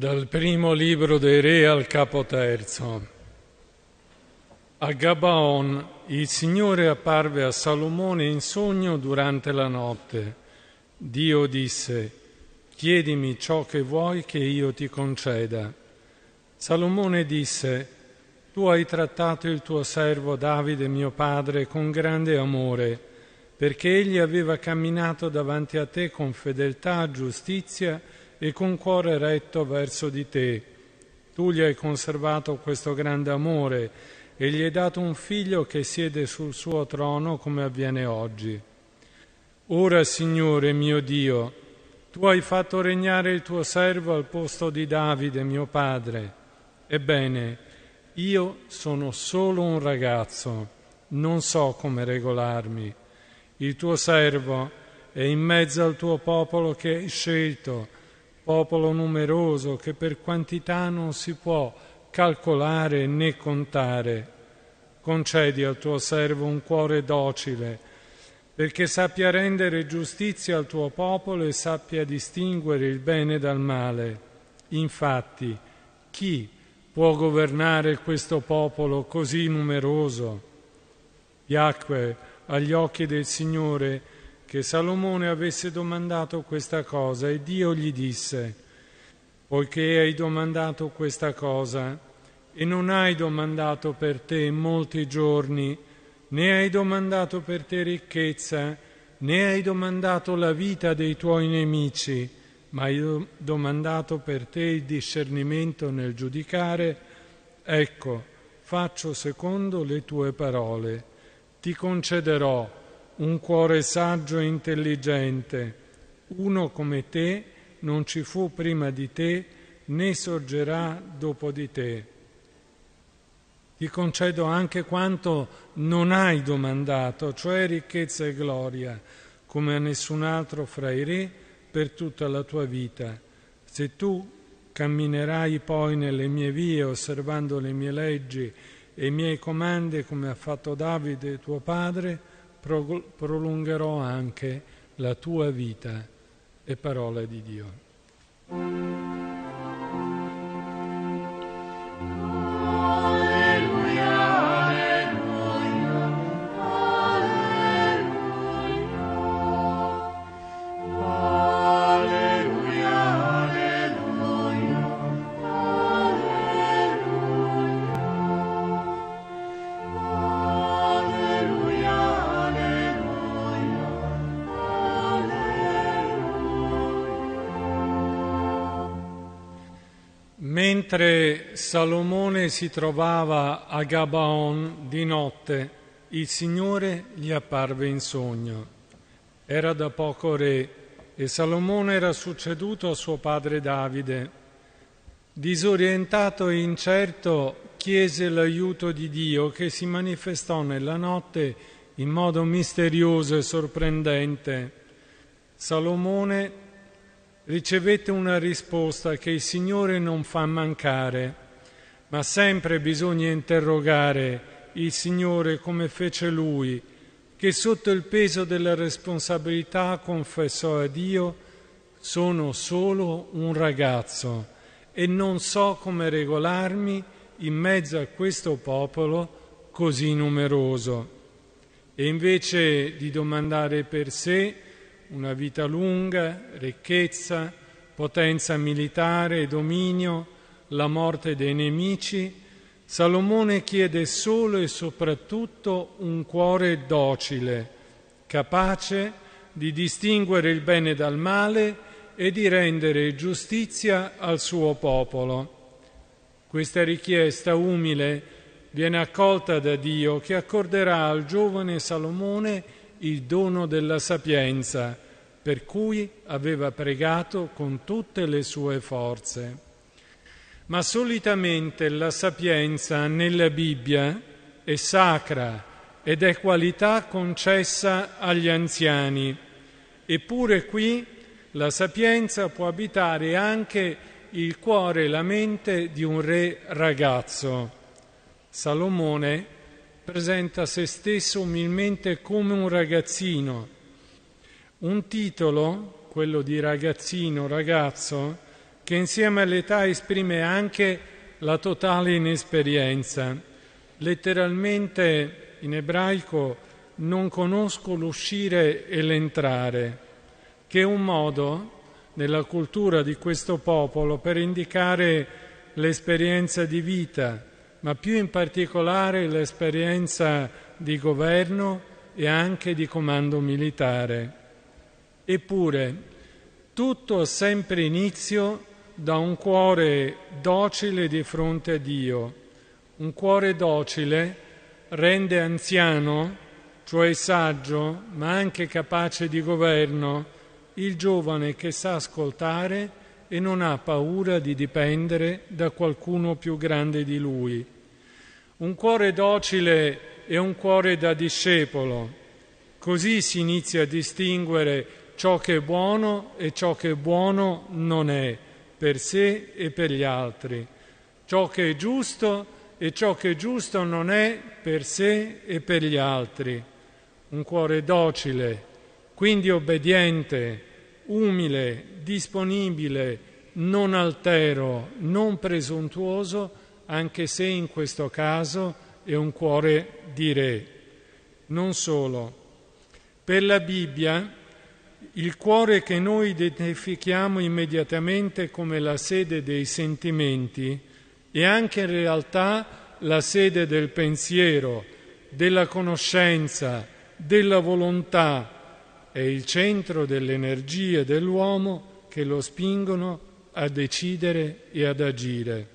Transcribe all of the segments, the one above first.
Dal primo libro dei Re al capo terzo. A Gabaon il Signore apparve a Salomone in sogno durante la notte. Dio disse, chiedimi ciò che vuoi che io ti conceda. Salomone disse, tu hai trattato il tuo servo Davide, mio padre, con grande amore, perché egli aveva camminato davanti a te con fedeltà, giustizia e con cuore retto verso di te. Tu gli hai conservato questo grande amore e gli hai dato un figlio che siede sul suo trono come avviene oggi. Ora, Signore mio Dio, tu hai fatto regnare il tuo servo al posto di Davide, mio padre. Ebbene, io sono solo un ragazzo, non so come regolarmi. Il tuo servo è in mezzo al tuo popolo che hai scelto popolo numeroso che per quantità non si può calcolare né contare. Concedi al tuo servo un cuore docile, perché sappia rendere giustizia al tuo popolo e sappia distinguere il bene dal male. Infatti, chi può governare questo popolo così numeroso? Yahweh, agli occhi del Signore, che Salomone avesse domandato questa cosa e Dio gli disse, poiché hai domandato questa cosa e non hai domandato per te molti giorni, né hai domandato per te ricchezza, né hai domandato la vita dei tuoi nemici, ma hai domandato per te il discernimento nel giudicare, ecco, faccio secondo le tue parole, ti concederò un cuore saggio e intelligente. Uno come te non ci fu prima di te né sorgerà dopo di te. Ti concedo anche quanto non hai domandato, cioè ricchezza e gloria, come a nessun altro fra i re per tutta la tua vita. Se tu camminerai poi nelle mie vie osservando le mie leggi e i miei comandi come ha fatto Davide tuo padre, prolungherò anche la tua vita e parola di Dio. Mentre Salomone si trovava a Gabaon di notte, il Signore gli apparve in sogno. Era da poco re e Salomone era succeduto a suo padre Davide. Disorientato e incerto, chiese l'aiuto di Dio che si manifestò nella notte in modo misterioso e sorprendente. Salomone ricevette una risposta che il Signore non fa mancare, ma sempre bisogna interrogare il Signore come fece lui, che sotto il peso della responsabilità confessò a Dio sono solo un ragazzo e non so come regolarmi in mezzo a questo popolo così numeroso. E invece di domandare per sé, una vita lunga, ricchezza, potenza militare, dominio, la morte dei nemici, Salomone chiede solo e soprattutto un cuore docile, capace di distinguere il bene dal male e di rendere giustizia al suo popolo. Questa richiesta umile viene accolta da Dio che accorderà al giovane Salomone il dono della sapienza, per cui aveva pregato con tutte le sue forze. Ma solitamente la sapienza nella Bibbia è sacra ed è qualità concessa agli anziani, eppure qui la sapienza può abitare anche il cuore e la mente di un re ragazzo. Salomone presenta se stesso umilmente come un ragazzino. Un titolo, quello di ragazzino, ragazzo, che insieme all'età esprime anche la totale inesperienza. Letteralmente in ebraico non conosco l'uscire e l'entrare, che è un modo nella cultura di questo popolo per indicare l'esperienza di vita, ma più in particolare l'esperienza di governo e anche di comando militare. Eppure, tutto ha sempre inizio da un cuore docile di fronte a Dio. Un cuore docile rende anziano, cioè saggio, ma anche capace di governo, il giovane che sa ascoltare e non ha paura di dipendere da qualcuno più grande di lui. Un cuore docile è un cuore da discepolo. Così si inizia a distinguere ciò che è buono e ciò che buono non è per sé e per gli altri, ciò che è giusto e ciò che è giusto non è per sé e per gli altri. Un cuore docile, quindi obbediente, umile, disponibile, non altero, non presuntuoso, anche se in questo caso è un cuore di re. Non solo. Per la Bibbia il cuore che noi identifichiamo immediatamente come la sede dei sentimenti è anche in realtà la sede del pensiero, della conoscenza, della volontà, è il centro delle energie dell'uomo che lo spingono a decidere e ad agire.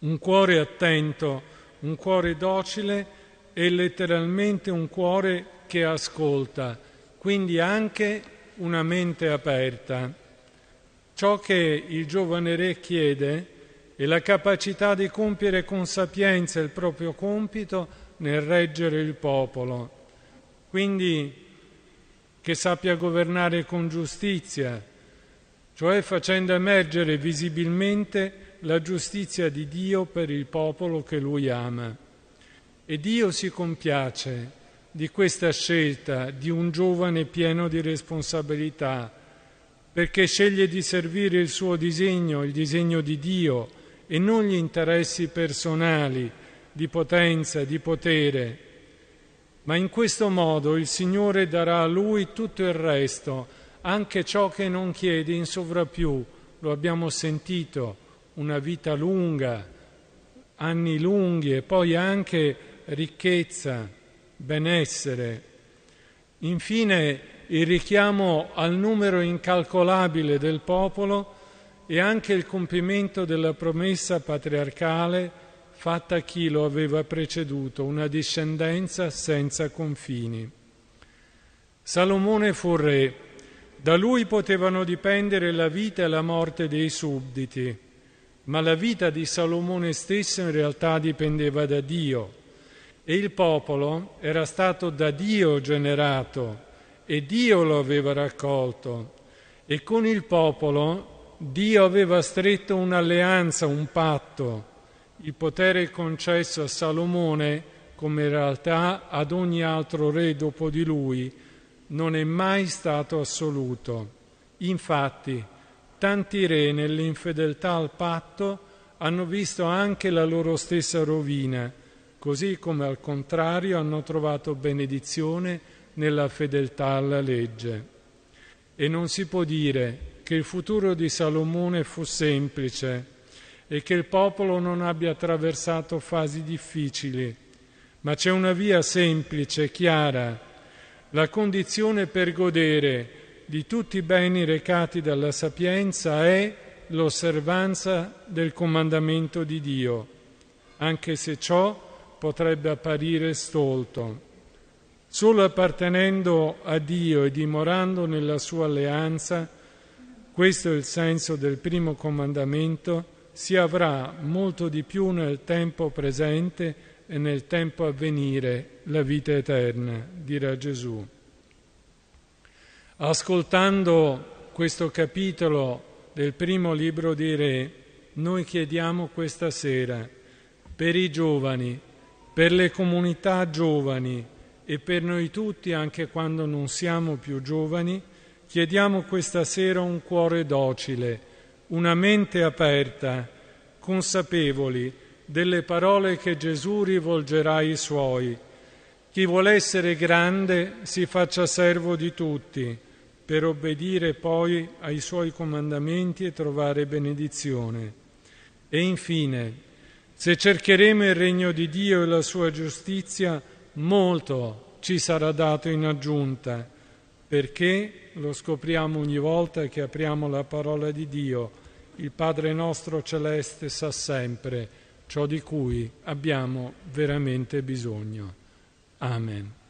Un cuore attento, un cuore docile è letteralmente un cuore che ascolta quindi anche una mente aperta. Ciò che il giovane re chiede è la capacità di compiere con sapienza il proprio compito nel reggere il popolo, quindi che sappia governare con giustizia, cioè facendo emergere visibilmente la giustizia di Dio per il popolo che lui ama. E Dio si compiace di questa scelta di un giovane pieno di responsabilità, perché sceglie di servire il suo disegno, il disegno di Dio, e non gli interessi personali di potenza, di potere. Ma in questo modo il Signore darà a lui tutto il resto, anche ciò che non chiede in sovrappiù. Lo abbiamo sentito, una vita lunga, anni lunghi e poi anche ricchezza benessere. Infine il richiamo al numero incalcolabile del popolo e anche il compimento della promessa patriarcale fatta a chi lo aveva preceduto, una discendenza senza confini. Salomone fu re, da lui potevano dipendere la vita e la morte dei sudditi, ma la vita di Salomone stesso in realtà dipendeva da Dio e il popolo era stato da Dio generato e Dio lo aveva raccolto e con il popolo Dio aveva stretto un'alleanza, un patto. Il potere concesso a Salomone, come in realtà ad ogni altro re dopo di lui, non è mai stato assoluto. Infatti, tanti re nell'infedeltà al patto hanno visto anche la loro stessa rovina così come al contrario hanno trovato benedizione nella fedeltà alla legge. E non si può dire che il futuro di Salomone fu semplice e che il popolo non abbia attraversato fasi difficili, ma c'è una via semplice, chiara. La condizione per godere di tutti i beni recati dalla sapienza è l'osservanza del comandamento di Dio, anche se ciò potrebbe apparire stolto. Solo appartenendo a Dio e dimorando nella sua alleanza, questo è il senso del primo comandamento, si avrà molto di più nel tempo presente e nel tempo a venire la vita eterna, dirà Gesù. Ascoltando questo capitolo del primo libro di Re, noi chiediamo questa sera per i giovani per le comunità giovani e per noi tutti, anche quando non siamo più giovani, chiediamo questa sera un cuore docile, una mente aperta, consapevoli delle parole che Gesù rivolgerà ai suoi. Chi vuole essere grande si faccia servo di tutti, per obbedire poi ai suoi comandamenti e trovare benedizione. E infine, se cercheremo il regno di Dio e la sua giustizia, molto ci sarà dato in aggiunta, perché lo scopriamo ogni volta che apriamo la parola di Dio. Il Padre nostro celeste sa sempre ciò di cui abbiamo veramente bisogno. Amen.